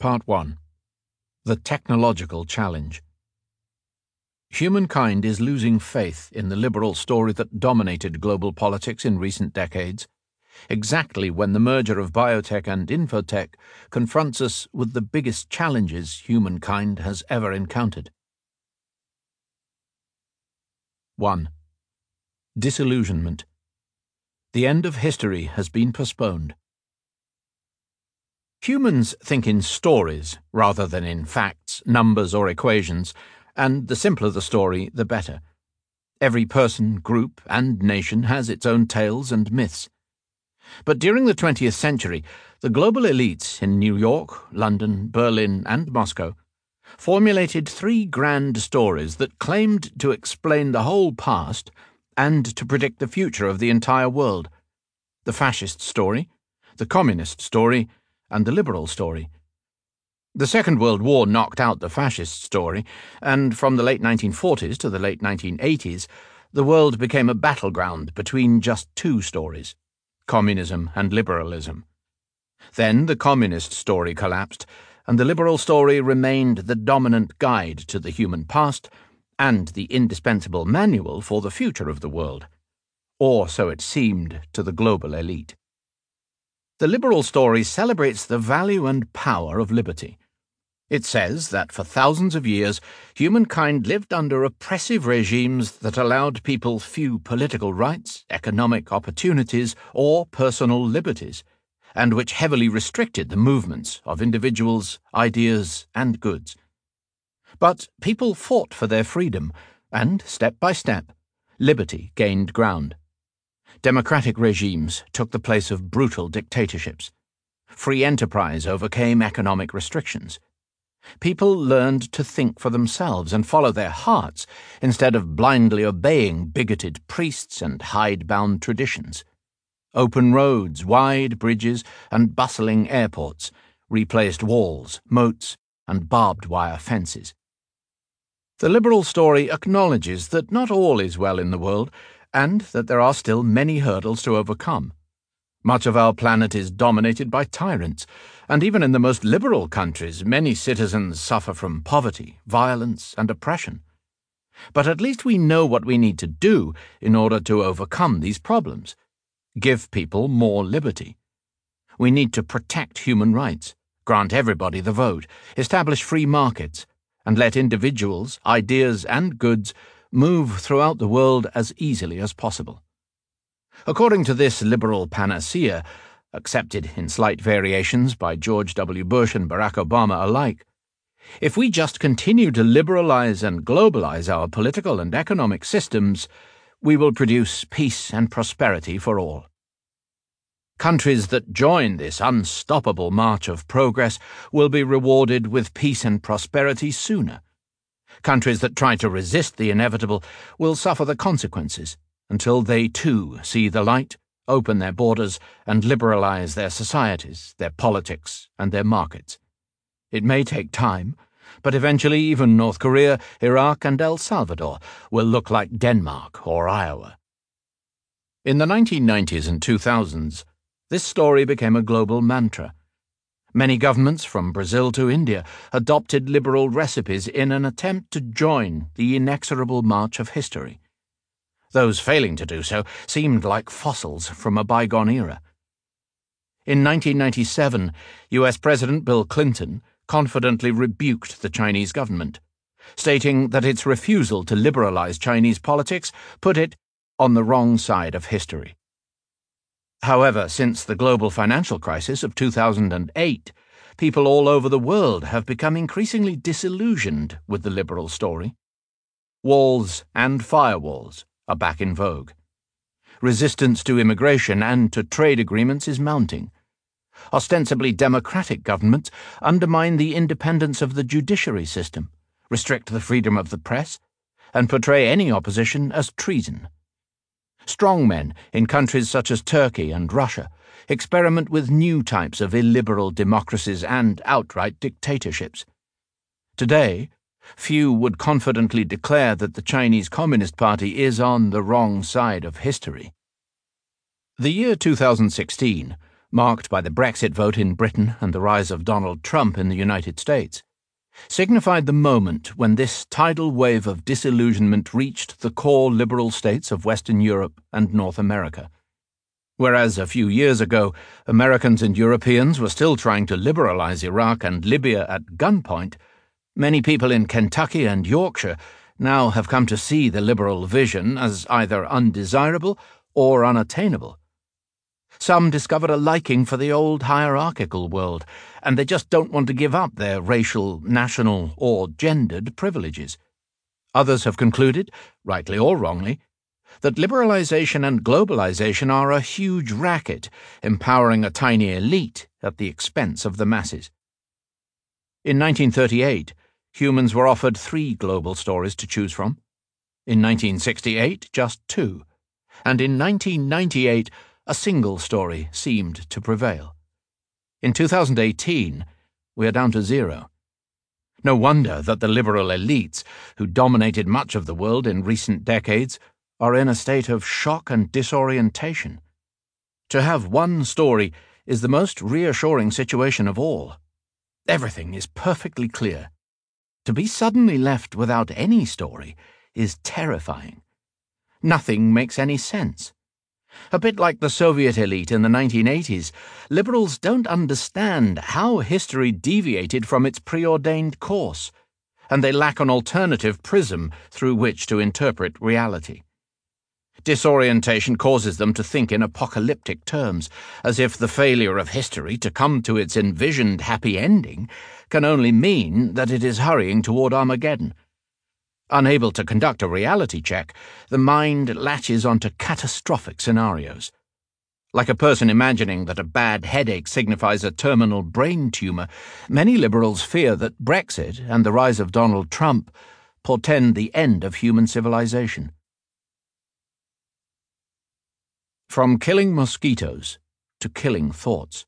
Part 1 The Technological Challenge. Humankind is losing faith in the liberal story that dominated global politics in recent decades, exactly when the merger of biotech and infotech confronts us with the biggest challenges humankind has ever encountered. 1. Disillusionment. The end of history has been postponed. Humans think in stories rather than in facts, numbers, or equations, and the simpler the story, the better. Every person, group, and nation has its own tales and myths. But during the 20th century, the global elites in New York, London, Berlin, and Moscow formulated three grand stories that claimed to explain the whole past and to predict the future of the entire world the fascist story, the communist story, and the liberal story. The Second World War knocked out the fascist story, and from the late 1940s to the late 1980s, the world became a battleground between just two stories communism and liberalism. Then the communist story collapsed, and the liberal story remained the dominant guide to the human past and the indispensable manual for the future of the world. Or so it seemed to the global elite. The liberal story celebrates the value and power of liberty. It says that for thousands of years, humankind lived under oppressive regimes that allowed people few political rights, economic opportunities, or personal liberties, and which heavily restricted the movements of individuals, ideas, and goods. But people fought for their freedom, and step by step, liberty gained ground. Democratic regimes took the place of brutal dictatorships. Free enterprise overcame economic restrictions. People learned to think for themselves and follow their hearts instead of blindly obeying bigoted priests and hidebound traditions. Open roads, wide bridges, and bustling airports replaced walls, moats, and barbed wire fences. The liberal story acknowledges that not all is well in the world and that there are still many hurdles to overcome. Much of our planet is dominated by tyrants, and even in the most liberal countries, many citizens suffer from poverty, violence, and oppression. But at least we know what we need to do in order to overcome these problems. Give people more liberty. We need to protect human rights, grant everybody the vote, establish free markets, and let individuals, ideas, and goods move throughout the world as easily as possible. According to this liberal panacea, accepted in slight variations by George W. Bush and Barack Obama alike, if we just continue to liberalize and globalize our political and economic systems, we will produce peace and prosperity for all. Countries that join this unstoppable march of progress will be rewarded with peace and prosperity sooner Countries that try to resist the inevitable will suffer the consequences until they too see the light, open their borders, and liberalize their societies, their politics, and their markets. It may take time, but eventually even North Korea, Iraq, and El Salvador will look like Denmark or Iowa. In the 1990s and 2000s, this story became a global mantra Many governments, from Brazil to India, adopted liberal recipes in an attempt to join the inexorable march of history. Those failing to do so seemed like fossils from a bygone era. In 1997, US President Bill Clinton confidently rebuked the Chinese government, stating that its refusal to liberalize Chinese politics put it on the wrong side of history. However, since the global financial crisis of 2008, people all over the world have become increasingly disillusioned with the liberal story. Walls and firewalls are back in vogue. Resistance to immigration and to trade agreements is mounting. Ostensibly democratic governments undermine the independence of the judiciary system, restrict the freedom of the press, and portray any opposition as treason strongmen in countries such as Turkey and Russia experiment with new types of illiberal democracies and outright dictatorships. Today, few would confidently declare that the Chinese Communist Party is on the wrong side of history. The year 2016 marked by the Brexit vote in Britain and the rise of Donald Trump in the United States, signified the moment when this tidal wave of disillusionment reached the core liberal states of Western Europe and North America. Whereas a few years ago, Americans and Europeans were still trying to liberalize Iraq and Libya at gunpoint, many people in Kentucky and Yorkshire now have come to see the liberal vision as either undesirable or unattainable. Some discovered a liking for the old hierarchical world, and they just don't want to give up their racial, national, or gendered privileges. Others have concluded, rightly or wrongly, that liberalization and globalization are a huge racket, empowering a tiny elite at the expense of the masses. In 1938, humans were offered three global stories to choose from. In 1968, just two. And in 1998, a single story seemed to prevail. In 2018, we are down to zero. No wonder that the liberal elites, who dominated much of the world in recent decades, are in a state of shock and disorientation. To have one story is the most reassuring situation of all. Everything is perfectly clear. To be suddenly left without any story is terrifying. Nothing makes any sense. A bit like the Soviet elite in the 1980s, liberals don't understand how history deviated from its preordained course, and they lack an alternative prism through which to interpret reality. Disorientation causes them to think in apocalyptic terms, as if the failure of history to come to its envisioned happy ending can only mean that it is hurrying toward Armageddon. Unable to conduct a reality check, the mind latches onto catastrophic scenarios. Like a person imagining that a bad headache signifies a terminal brain tumour, many liberals fear that Brexit and the rise of Donald Trump portend the end of human civilization. From killing mosquitoes to killing thoughts.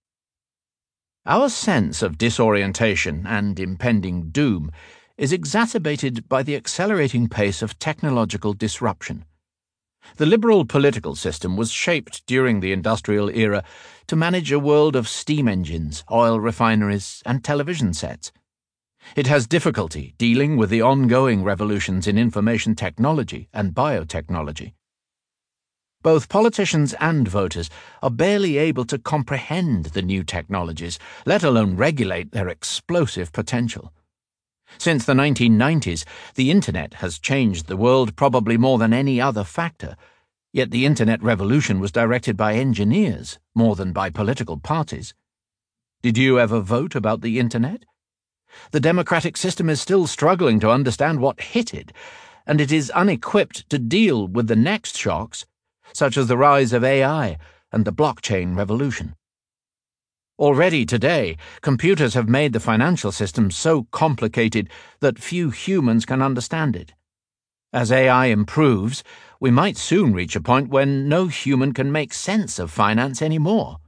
Our sense of disorientation and impending doom is exacerbated by the accelerating pace of technological disruption. The liberal political system was shaped during the industrial era to manage a world of steam engines, oil refineries, and television sets. It has difficulty dealing with the ongoing revolutions in information technology and biotechnology. Both politicians and voters are barely able to comprehend the new technologies, let alone regulate their explosive potential. Since the 1990s, the Internet has changed the world probably more than any other factor, yet the Internet revolution was directed by engineers more than by political parties. Did you ever vote about the Internet? The democratic system is still struggling to understand what hit it, and it is unequipped to deal with the next shocks such as the rise of AI and the blockchain revolution. Already today, computers have made the financial system so complicated that few humans can understand it. As AI improves, we might soon reach a point when no human can make sense of finance anymore.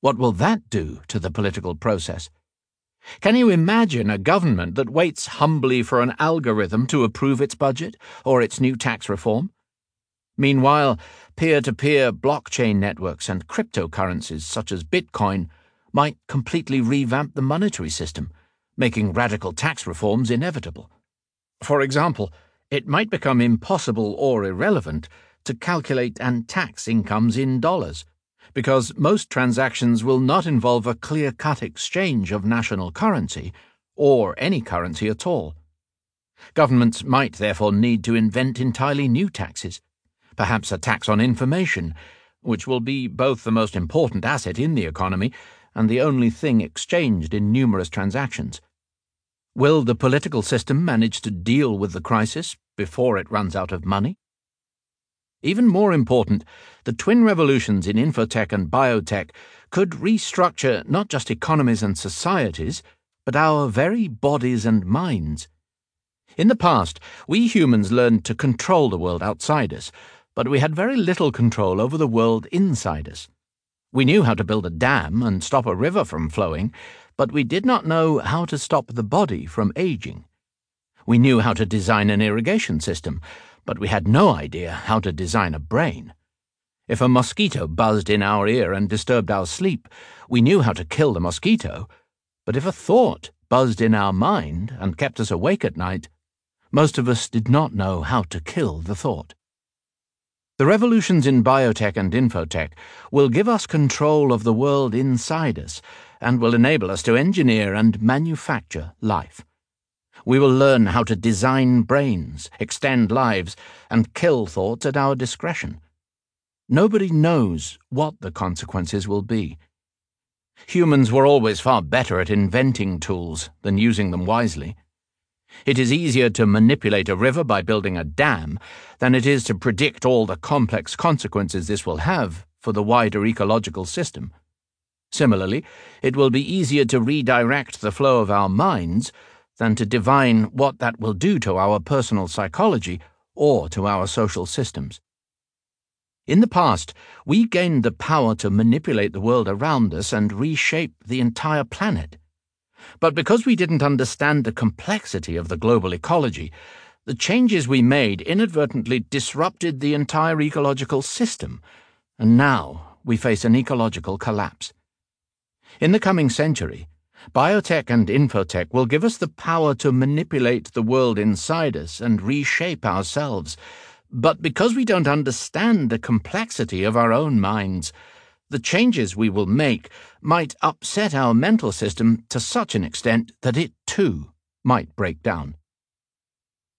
What will that do to the political process? Can you imagine a government that waits humbly for an algorithm to approve its budget or its new tax reform? Meanwhile, peer to peer blockchain networks and cryptocurrencies such as Bitcoin might completely revamp the monetary system, making radical tax reforms inevitable. For example, it might become impossible or irrelevant to calculate and tax incomes in dollars, because most transactions will not involve a clear cut exchange of national currency, or any currency at all. Governments might therefore need to invent entirely new taxes perhaps a tax on information, which will be both the most important asset in the economy and the only thing exchanged in numerous transactions. Will the political system manage to deal with the crisis before it runs out of money? Even more important, the twin revolutions in infotech and biotech could restructure not just economies and societies, but our very bodies and minds. In the past, we humans learned to control the world outside us, but we had very little control over the world inside us. We knew how to build a dam and stop a river from flowing, but we did not know how to stop the body from aging. We knew how to design an irrigation system, but we had no idea how to design a brain. If a mosquito buzzed in our ear and disturbed our sleep, we knew how to kill the mosquito. But if a thought buzzed in our mind and kept us awake at night, most of us did not know how to kill the thought. The revolutions in biotech and infotech will give us control of the world inside us and will enable us to engineer and manufacture life. We will learn how to design brains, extend lives, and kill thoughts at our discretion. Nobody knows what the consequences will be. Humans were always far better at inventing tools than using them wisely. It is easier to manipulate a river by building a dam than it is to predict all the complex consequences this will have for the wider ecological system. Similarly, it will be easier to redirect the flow of our minds than to divine what that will do to our personal psychology or to our social systems. In the past, we gained the power to manipulate the world around us and reshape the entire planet. But because we didn't understand the complexity of the global ecology, the changes we made inadvertently disrupted the entire ecological system, and now we face an ecological collapse. In the coming century, biotech and infotech will give us the power to manipulate the world inside us and reshape ourselves but because we don't understand the complexity of our own minds, the changes we will make might upset our mental system to such an extent that it, too, might break down.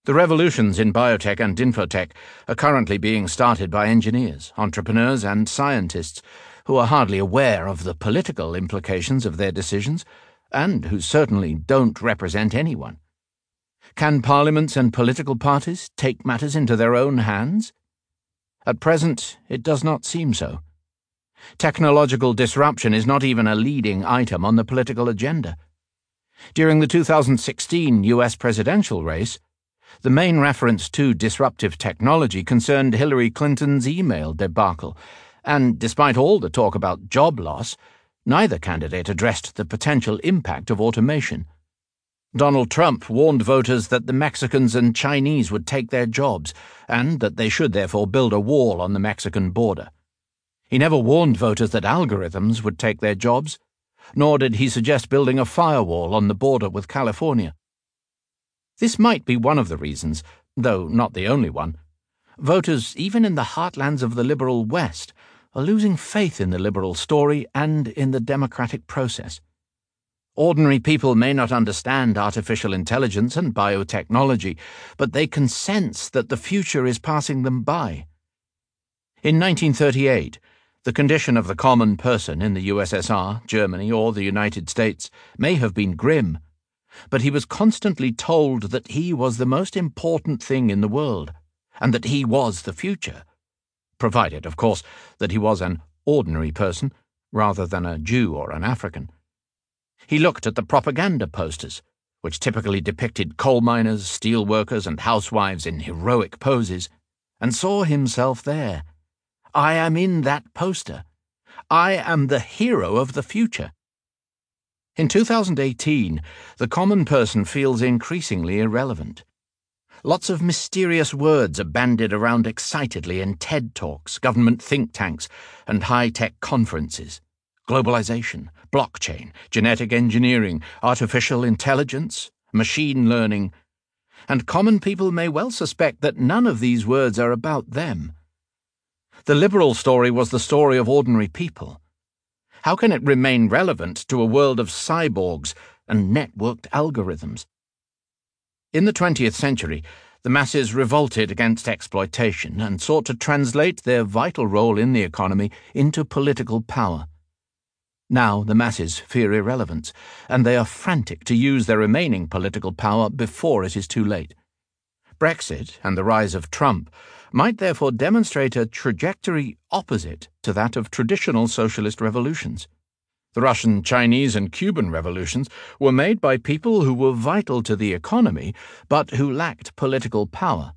The revolutions in biotech and infotech are currently being started by engineers, entrepreneurs, and scientists who are hardly aware of the political implications of their decisions, and who certainly don't represent anyone. Can parliaments and political parties take matters into their own hands? At present, it does not seem so. Technological disruption is not even a leading item on the political agenda. During the 2016 US presidential race, the main reference to disruptive technology concerned Hillary Clinton's email debacle, and despite all the talk about job loss, neither candidate addressed the potential impact of automation. Donald Trump warned voters that the Mexicans and Chinese would take their jobs, and that they should therefore build a wall on the Mexican border. He never warned voters that algorithms would take their jobs, nor did he suggest building a firewall on the border with California. This might be one of the reasons, though not the only one. Voters, even in the heartlands of the liberal West, are losing faith in the liberal story and in the democratic process. Ordinary people may not understand artificial intelligence and biotechnology, but they can sense that the future is passing them by. In 1938, the condition of the common person in the USSR, Germany, or the United States may have been grim, but he was constantly told that he was the most important thing in the world, and that he was the future, provided, of course, that he was an ordinary person rather than a Jew or an African. He looked at the propaganda posters, which typically depicted coal miners, steel workers, and housewives in heroic poses, and saw himself there. I am in that poster. I am the hero of the future. In 2018, the common person feels increasingly irrelevant. Lots of mysterious words are bandied around excitedly in TED Talks, government think tanks, and high tech conferences globalization, blockchain, genetic engineering, artificial intelligence, machine learning, and common people may well suspect that none of these words are about them. The liberal story was the story of ordinary people. How can it remain relevant to a world of cyborgs and networked algorithms? In the 20th century, the masses revolted against exploitation and sought to translate their vital role in the economy into political power. Now the masses fear irrelevance, and they are frantic to use their remaining political power before it is too late. Brexit and the rise of Trump might therefore demonstrate a trajectory opposite to that of traditional socialist revolutions. The Russian, Chinese, and Cuban revolutions were made by people who were vital to the economy, but who lacked political power.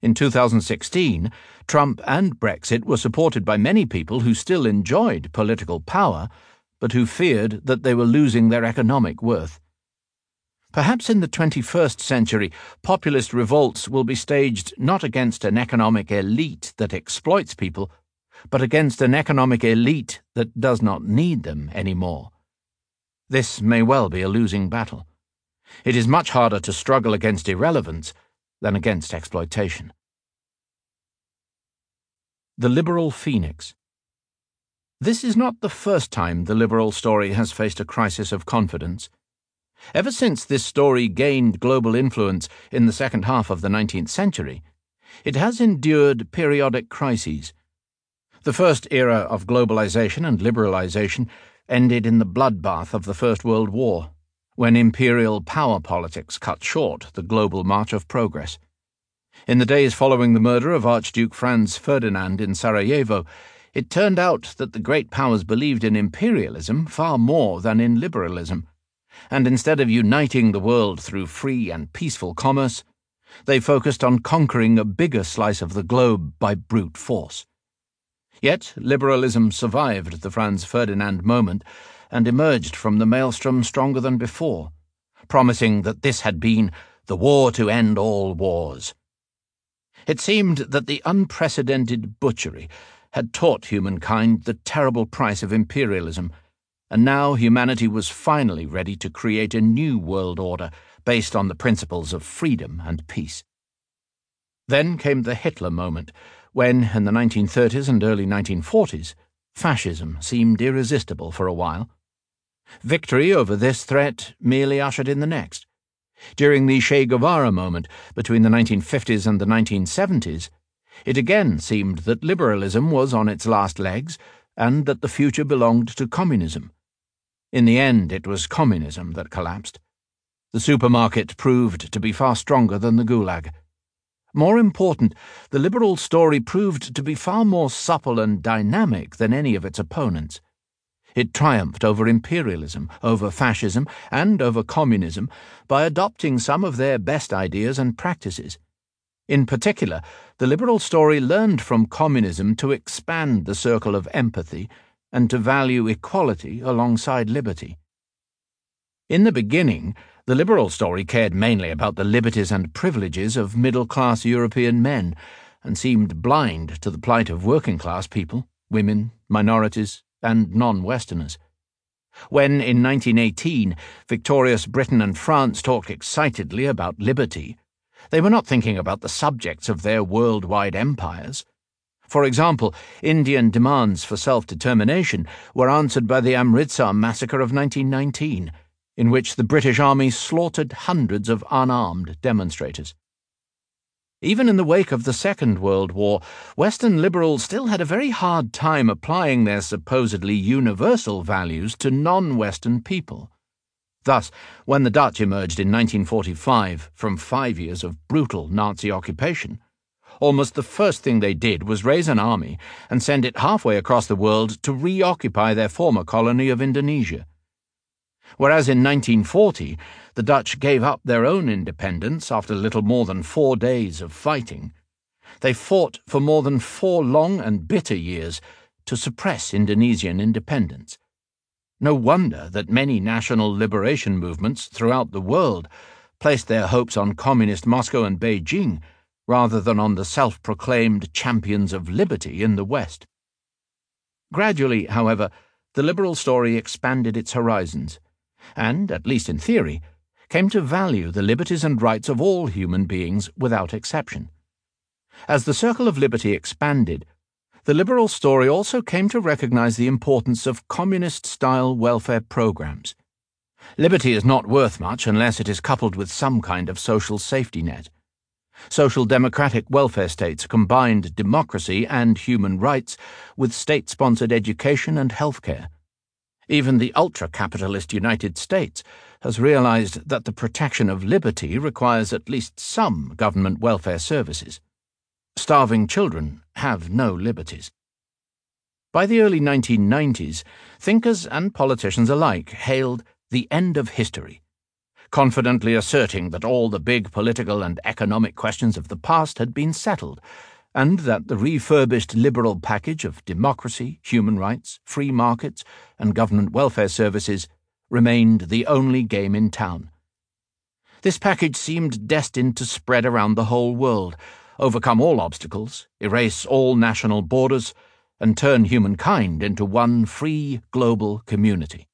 In 2016, Trump and Brexit were supported by many people who still enjoyed political power, but who feared that they were losing their economic worth. Perhaps in the 21st century, populist revolts will be staged not against an economic elite that exploits people, but against an economic elite that does not need them anymore. This may well be a losing battle. It is much harder to struggle against irrelevance than against exploitation. The Liberal Phoenix This is not the first time the liberal story has faced a crisis of confidence. Ever since this story gained global influence in the second half of the 19th century, it has endured periodic crises. The first era of globalization and liberalization ended in the bloodbath of the First World War, when imperial power politics cut short the global march of progress. In the days following the murder of Archduke Franz Ferdinand in Sarajevo, it turned out that the great powers believed in imperialism far more than in liberalism, and instead of uniting the world through free and peaceful commerce, they focused on conquering a bigger slice of the globe by brute force. Yet liberalism survived the Franz Ferdinand moment and emerged from the maelstrom stronger than before, promising that this had been the war to end all wars. It seemed that the unprecedented butchery had taught humankind the terrible price of imperialism, and now humanity was finally ready to create a new world order based on the principles of freedom and peace. Then came the Hitler moment, when, in the 1930s and early 1940s, fascism seemed irresistible for a while. Victory over this threat merely ushered in the next. During the Che Guevara moment between the 1950s and the 1970s, it again seemed that liberalism was on its last legs and that the future belonged to communism. In the end, it was communism that collapsed. The supermarket proved to be far stronger than the Gulag. More important, the liberal story proved to be far more supple and dynamic than any of its opponents. It triumphed over imperialism, over fascism, and over communism by adopting some of their best ideas and practices. In particular, the liberal story learned from communism to expand the circle of empathy and to value equality alongside liberty. In the beginning, the liberal story cared mainly about the liberties and privileges of middle class European men and seemed blind to the plight of working class people, women, minorities, and non Westerners. When, in 1918, victorious Britain and France talked excitedly about liberty, they were not thinking about the subjects of their worldwide empires. For example, Indian demands for self determination were answered by the Amritsar massacre of 1919, in which the British Army slaughtered hundreds of unarmed demonstrators. Even in the wake of the Second World War, Western liberals still had a very hard time applying their supposedly universal values to non Western people. Thus, when the Dutch emerged in 1945 from five years of brutal Nazi occupation, almost the first thing they did was raise an army and send it halfway across the world to reoccupy their former colony of Indonesia. Whereas in 1940, the Dutch gave up their own independence after little more than four days of fighting. They fought for more than four long and bitter years to suppress Indonesian independence. No wonder that many national liberation movements throughout the world placed their hopes on Communist Moscow and Beijing rather than on the self proclaimed champions of liberty in the West. Gradually, however, the liberal story expanded its horizons, and, at least in theory, came to value the liberties and rights of all human beings without exception. As the circle of liberty expanded, the liberal story also came to recognize the importance of communist style welfare programs. Liberty is not worth much unless it is coupled with some kind of social safety net. Social democratic welfare states combined democracy and human rights with state sponsored education and health care. Even the ultra capitalist United States has realized that the protection of liberty requires at least some government welfare services. Starving children have no liberties. By the early 1990s, thinkers and politicians alike hailed the end of history, confidently asserting that all the big political and economic questions of the past had been settled and that the refurbished liberal package of democracy, human rights, free markets, and government welfare services remained the only game in town. This package seemed destined to spread around the whole world, overcome all obstacles, erase all national borders, and turn humankind into one free global community.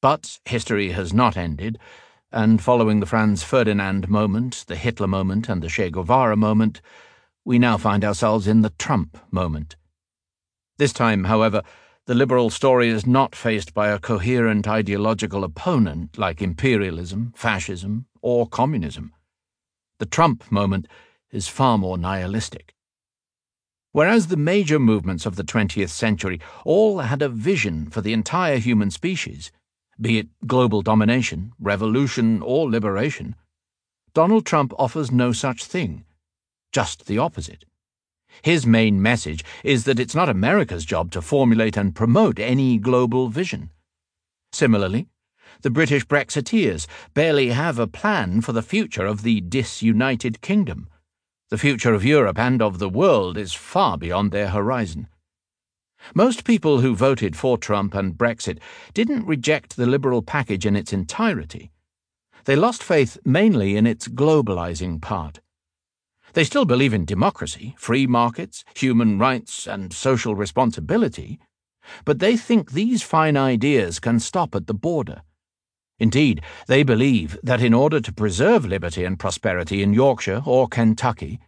But history has not ended, and following the Franz Ferdinand moment, the Hitler moment, and the Che Guevara moment, we now find ourselves in the Trump moment. This time, however, the liberal story is not faced by a coherent ideological opponent like imperialism, fascism, or communism. The Trump moment is far more nihilistic. Whereas the major movements of the 20th century all had a vision for the entire human species, be it global domination, revolution, or liberation, Donald Trump offers no such thing, just the opposite. His main message is that it's not America's job to formulate and promote any global vision. Similarly, the British Brexiteers barely have a plan for the future of the disunited kingdom. The future of Europe and of the world is far beyond their horizon. Most people who voted for Trump and Brexit didn't reject the Liberal package in its entirety. They lost faith mainly in its globalizing part. They still believe in democracy, free markets, human rights, and social responsibility, but they think these fine ideas can stop at the border. Indeed, they believe that in order to preserve liberty and prosperity in Yorkshire or Kentucky,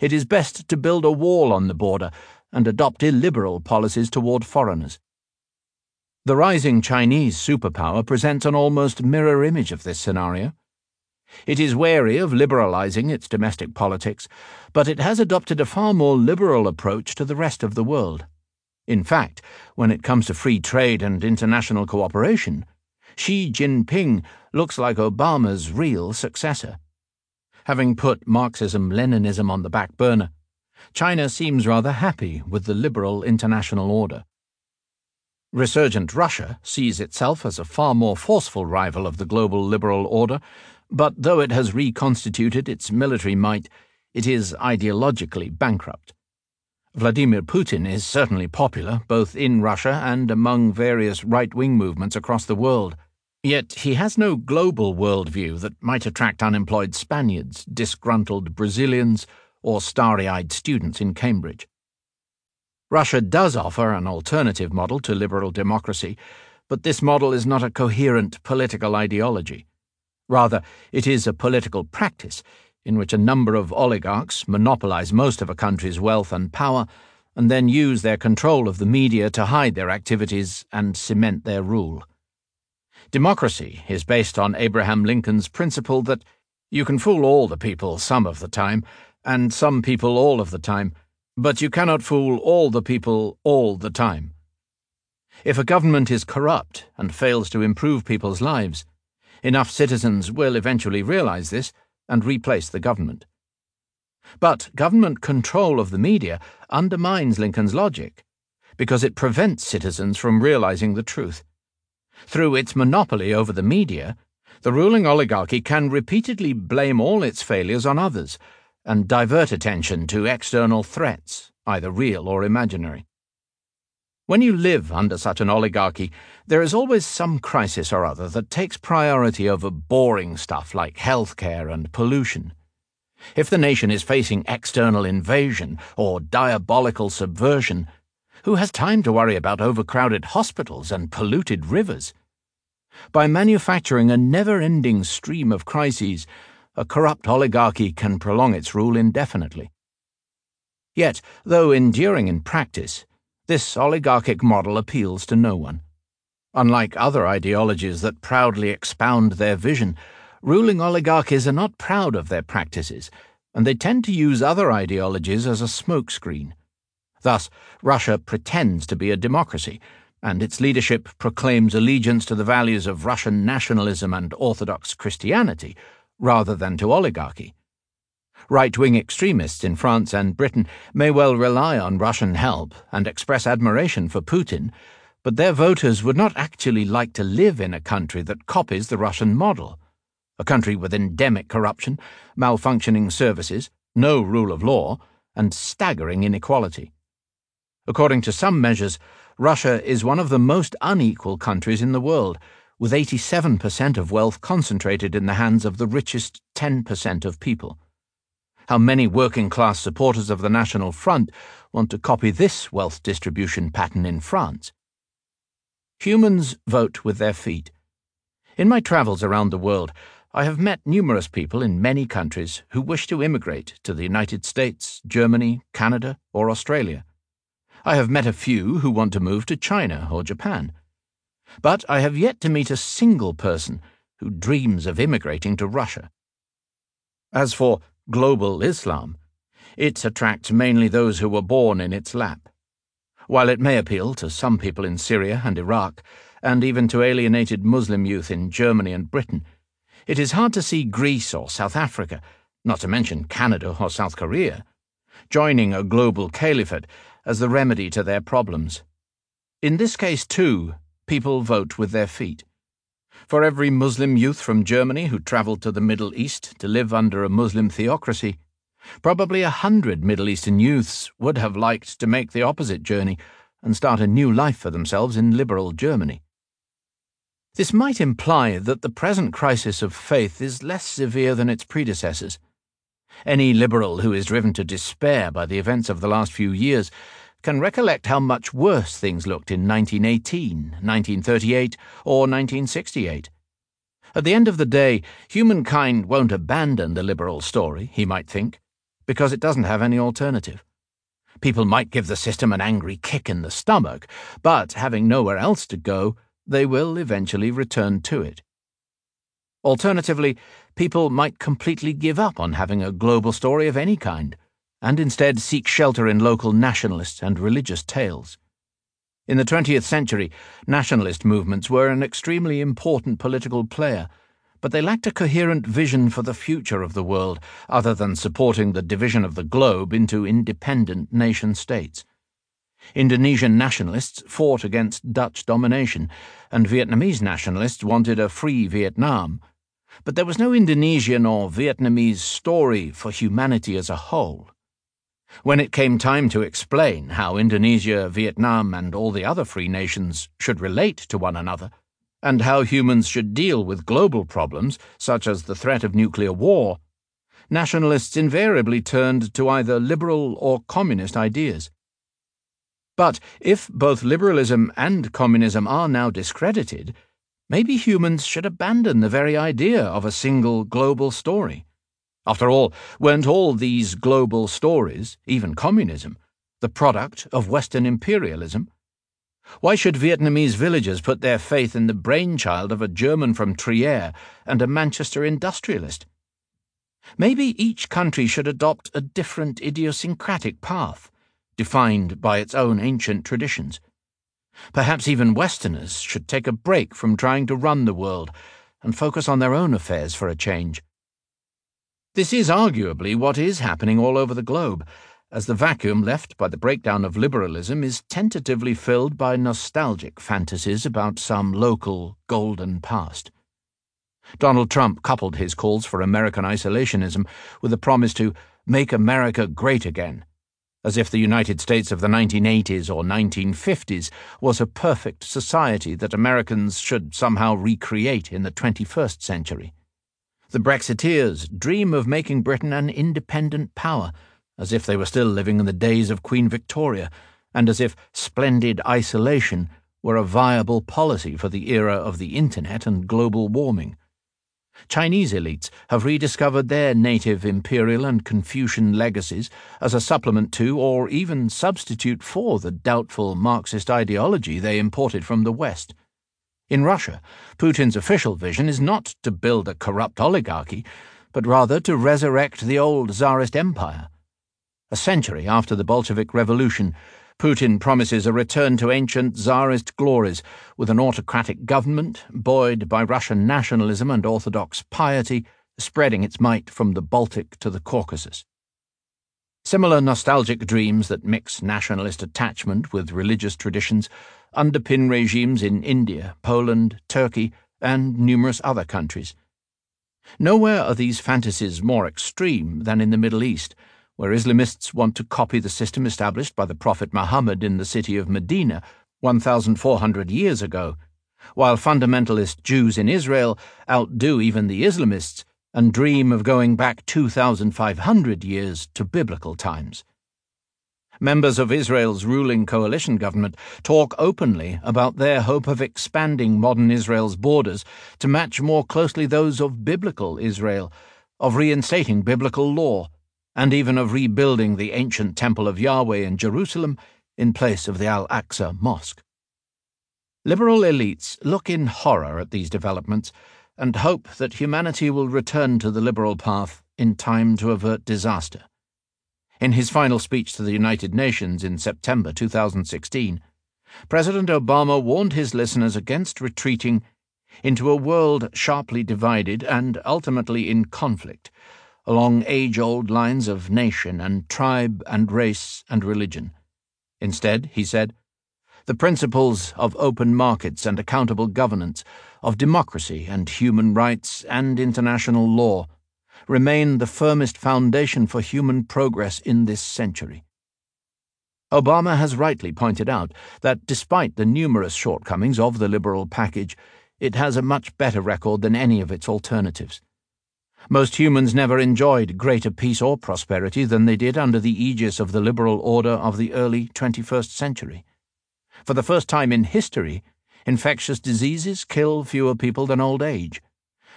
it is best to build a wall on the border and adopt illiberal policies toward foreigners. The rising Chinese superpower presents an almost mirror image of this scenario. It is wary of liberalizing its domestic politics, but it has adopted a far more liberal approach to the rest of the world. In fact, when it comes to free trade and international cooperation, Xi Jinping looks like Obama's real successor. Having put Marxism Leninism on the back burner, China seems rather happy with the liberal international order. Resurgent Russia sees itself as a far more forceful rival of the global liberal order but though it has reconstituted its military might, it is ideologically bankrupt. Vladimir Putin is certainly popular, both in Russia and among various right wing movements across the world. Yet he has no global worldview that might attract unemployed Spaniards, disgruntled Brazilians, or starry eyed students in Cambridge. Russia does offer an alternative model to liberal democracy, but this model is not a coherent political ideology. Rather, it is a political practice in which a number of oligarchs monopolize most of a country's wealth and power and then use their control of the media to hide their activities and cement their rule. Democracy is based on Abraham Lincoln's principle that you can fool all the people some of the time, and some people all of the time, but you cannot fool all the people all the time. If a government is corrupt and fails to improve people's lives, Enough citizens will eventually realize this and replace the government. But government control of the media undermines Lincoln's logic because it prevents citizens from realizing the truth. Through its monopoly over the media, the ruling oligarchy can repeatedly blame all its failures on others and divert attention to external threats, either real or imaginary. When you live under such an oligarchy, there is always some crisis or other that takes priority over boring stuff like healthcare and pollution. If the nation is facing external invasion or diabolical subversion, who has time to worry about overcrowded hospitals and polluted rivers? By manufacturing a never ending stream of crises, a corrupt oligarchy can prolong its rule indefinitely. Yet, though enduring in practice, this oligarchic model appeals to no one. Unlike other ideologies that proudly expound their vision, ruling oligarchies are not proud of their practices, and they tend to use other ideologies as a smokescreen. Thus, Russia pretends to be a democracy, and its leadership proclaims allegiance to the values of Russian nationalism and Orthodox Christianity, rather than to oligarchy. Right wing extremists in France and Britain may well rely on Russian help and express admiration for Putin, but their voters would not actually like to live in a country that copies the Russian model. A country with endemic corruption, malfunctioning services, no rule of law, and staggering inequality. According to some measures, Russia is one of the most unequal countries in the world, with 87% of wealth concentrated in the hands of the richest 10% of people. how many working class supporters of the National Front want to copy this wealth distribution pattern in France. Humans vote with their feet. In my travels around the world, I have met numerous people in many countries who wish to immigrate to the United States, Germany, Canada, or Australia. I have met a few who want to move to China or Japan. But I have yet to meet a single person who dreams of immigrating to Russia. As for global Islam, it attracts mainly those who were born in its lap. While it may appeal to some people in Syria and Iraq, and even to alienated Muslim youth in Germany and Britain, it is hard to see Greece or South Africa, not to mention Canada or South Korea, joining a global caliphate as the remedy to their problems. In this case, too, people vote with their feet. For every Muslim youth from Germany who travelled to the Middle East to live under a Muslim theocracy, Probably a hundred Middle Eastern youths would have liked to make the opposite journey and start a new life for themselves in liberal Germany. This might imply that the present crisis of faith is less severe than its predecessors. Any liberal who is driven to despair by the events of the last few years can recollect how much worse things looked in 1918, 1938, or 1968. At the end of the day, humankind won't abandon the liberal story, he might think because it doesn't have any alternative. People might give the system an angry kick in the stomach, but having nowhere else to go, they will eventually return to it. Alternatively, people might completely give up on having a global story of any kind, and instead seek shelter in local nationalist and religious tales. In the 20th century, nationalist movements were an extremely important political player but they lacked a coherent vision for the future of the world other than supporting the division of the globe into independent nation states. Indonesian nationalists fought against Dutch domination, and Vietnamese nationalists wanted a free Vietnam. But there was no Indonesian or Vietnamese story for humanity as a whole. When it came time to explain how Indonesia, Vietnam, and all the other free nations should relate to one another, and how humans should deal with global problems, such as the threat of nuclear war, nationalists invariably turned to either liberal or communist ideas. But if both liberalism and communism are now discredited, maybe humans should abandon the very idea of a single global story. After all, weren't all these global stories, even communism, the product of Western imperialism? Why should Vietnamese villagers put their faith in the brainchild of a German from Trier and a Manchester industrialist? Maybe each country should adopt a different idiosyncratic path, defined by its own ancient traditions. Perhaps even Westerners should take a break from trying to run the world and focus on their own affairs for a change. This is arguably what is happening all over the globe as the vacuum left by the breakdown of liberalism is tentatively filled by nostalgic fantasies about some local golden past. Donald Trump coupled his calls for American isolationism with a promise to make America great again, as if the United States of the 1980s or 1950s was a perfect society that Americans should somehow recreate in the 21st century. The Brexiteers dream of making Britain an independent power as if they were still living in the days of Queen Victoria, and as if splendid isolation were a viable policy for the era of the Internet and global warming. Chinese elites have rediscovered their native imperial and Confucian legacies as a supplement to or even substitute for the doubtful Marxist ideology they imported from the West. In Russia, Putin's official vision is not to build a corrupt oligarchy, but rather to resurrect the old Tsarist empire. A century after the Bolshevik Revolution, Putin promises a return to ancient Tsarist glories with an autocratic government buoyed by Russian nationalism and Orthodox piety, spreading its might from the Baltic to the Caucasus. Similar nostalgic dreams that mix nationalist attachment with religious traditions underpin regimes in India, Poland, Turkey, and numerous other countries. Nowhere are these fantasies more extreme than in the Middle East where Islamists want to copy the system established by the Prophet Muhammad in the city of Medina 1,400 years ago, while fundamentalist Jews in Israel outdo even the Islamists and dream of going back 2,500 years to biblical times. Members of Israel's ruling coalition government talk openly about their hope of expanding modern Israel's borders to match more closely those of biblical Israel, of reinstating biblical law, and even of rebuilding the ancient Temple of Yahweh in Jerusalem in place of the Al Aqsa Mosque. Liberal elites look in horror at these developments and hope that humanity will return to the liberal path in time to avert disaster. In his final speech to the United Nations in September 2016, President Obama warned his listeners against retreating into a world sharply divided and ultimately in conflict along age old lines of nation and tribe and race and religion. Instead, he said, the principles of open markets and accountable governance, of democracy and human rights and international law, remain the firmest foundation for human progress in this century. Obama has rightly pointed out that despite the numerous shortcomings of the liberal package, it has a much better record than any of its alternatives. Most humans never enjoyed greater peace or prosperity than they did under the aegis of the liberal order of the early 21st century. For the first time in history, infectious diseases kill fewer people than old age,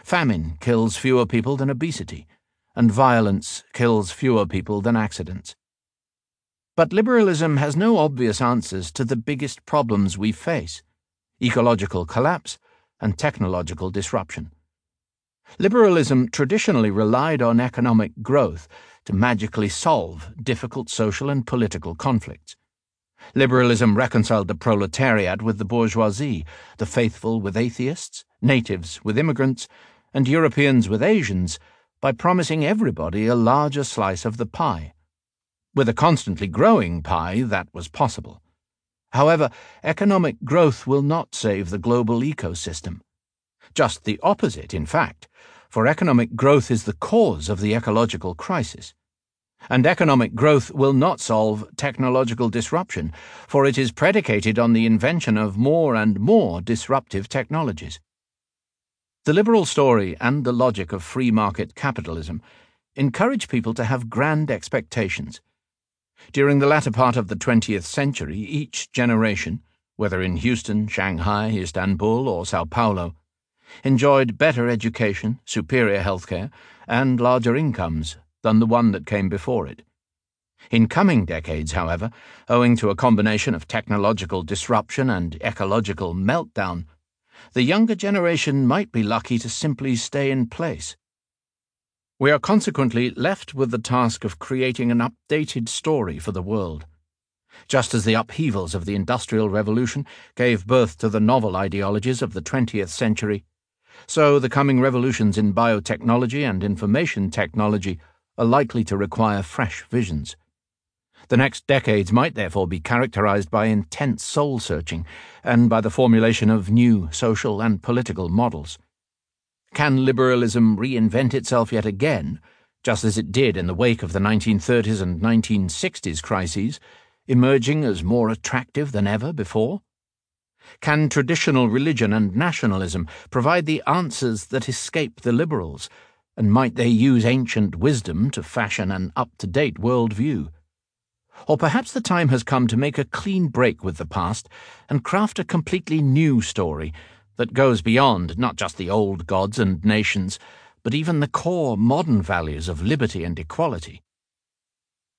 famine kills fewer people than obesity, and violence kills fewer people than accidents. But liberalism has no obvious answers to the biggest problems we face ecological collapse and technological disruption. Liberalism traditionally relied on economic growth to magically solve difficult social and political conflicts. Liberalism reconciled the proletariat with the bourgeoisie, the faithful with atheists, natives with immigrants, and Europeans with Asians by promising everybody a larger slice of the pie. With a constantly growing pie, that was possible. However, economic growth will not save the global ecosystem. Just the opposite, in fact, for economic growth is the cause of the ecological crisis. And economic growth will not solve technological disruption, for it is predicated on the invention of more and more disruptive technologies. The liberal story and the logic of free market capitalism encourage people to have grand expectations. During the latter part of the 20th century, each generation, whether in Houston, Shanghai, Istanbul, or Sao Paulo, enjoyed better education, superior healthcare, and larger incomes than the one that came before it. In coming decades, however, owing to a combination of technological disruption and ecological meltdown, the younger generation might be lucky to simply stay in place. We are consequently left with the task of creating an updated story for the world. Just as the upheavals of the Industrial Revolution gave birth to the novel ideologies of the 20th century, so the coming revolutions in biotechnology and information technology are likely to require fresh visions. The next decades might therefore be characterized by intense soul searching and by the formulation of new social and political models. Can liberalism reinvent itself yet again, just as it did in the wake of the 1930s and 1960s crises, emerging as more attractive than ever before? Can traditional religion and nationalism provide the answers that escape the liberals, and might they use ancient wisdom to fashion an up to date world view? Or perhaps the time has come to make a clean break with the past and craft a completely new story that goes beyond not just the old gods and nations, but even the core modern values of liberty and equality.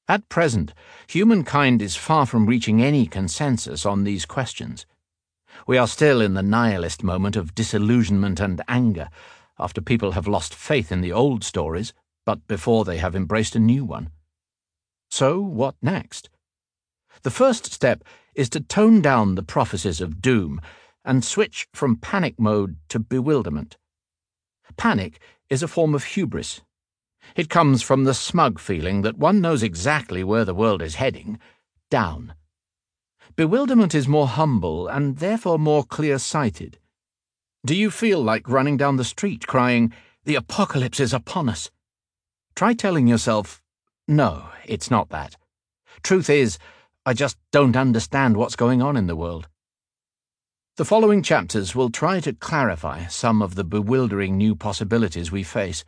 At present, humankind is far from reaching any consensus on these questions. We are still in the nihilist moment of disillusionment and anger, after people have lost faith in the old stories, but before they have embraced a new one. So, what next? The first step is to tone down the prophecies of doom and switch from panic mode to bewilderment. Panic is a form of hubris. It comes from the smug feeling that one knows exactly where the world is heading down. Bewilderment is more humble and therefore more clear sighted. Do you feel like running down the street crying, The apocalypse is upon us? Try telling yourself, No, it's not that. Truth is, I just don't understand what's going on in the world. The following chapters will try to clarify some of the bewildering new possibilities we face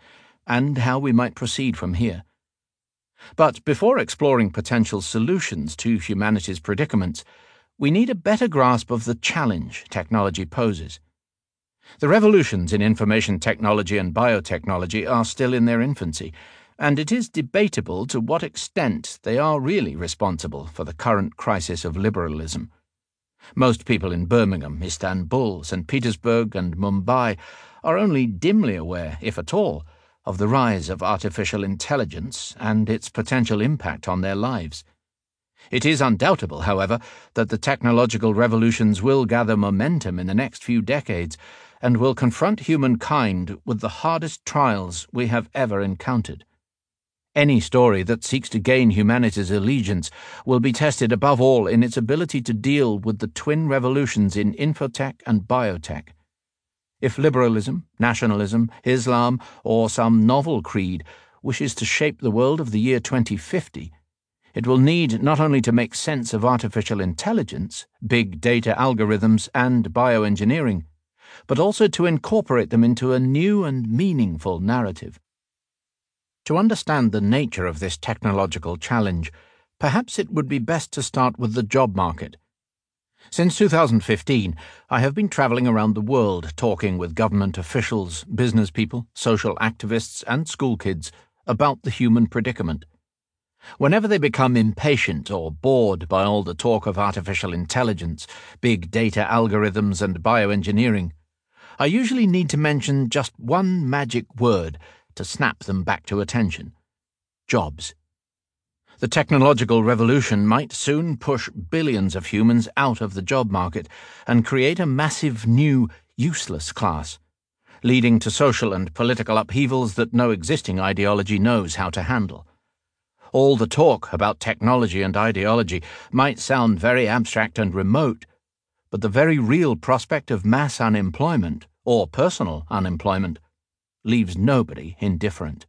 and how we might proceed from here. But before exploring potential solutions to humanity's predicaments, we need a better grasp of the challenge technology poses. The revolutions in information technology and biotechnology are still in their infancy, and it is debatable to what extent they are really responsible for the current crisis of liberalism. Most people in Birmingham, Istanbul, St. Petersburg, and Mumbai are only dimly aware, if at all, of the rise of artificial intelligence and its potential impact on their lives. It is undoubtable, however, that the technological revolutions will gather momentum in the next few decades and will confront humankind with the hardest trials we have ever encountered. Any story that seeks to gain humanity's allegiance will be tested above all in its ability to deal with the twin revolutions in infotech and biotech. If liberalism, nationalism, Islam, or some novel creed wishes to shape the world of the year 2050, it will need not only to make sense of artificial intelligence, big data algorithms, and bioengineering, but also to incorporate them into a new and meaningful narrative. To understand the nature of this technological challenge, perhaps it would be best to start with the job market. Since 2015, I have been traveling around the world talking with government officials, business people, social activists, and school kids about the human predicament. Whenever they become impatient or bored by all the talk of artificial intelligence, big data algorithms, and bioengineering, I usually need to mention just one magic word to snap them back to attention jobs. The technological revolution might soon push billions of humans out of the job market and create a massive new, useless class, leading to social and political upheavals that no existing ideology knows how to handle. All the talk about technology and ideology might sound very abstract and remote, but the very real prospect of mass unemployment, or personal unemployment, leaves nobody indifferent.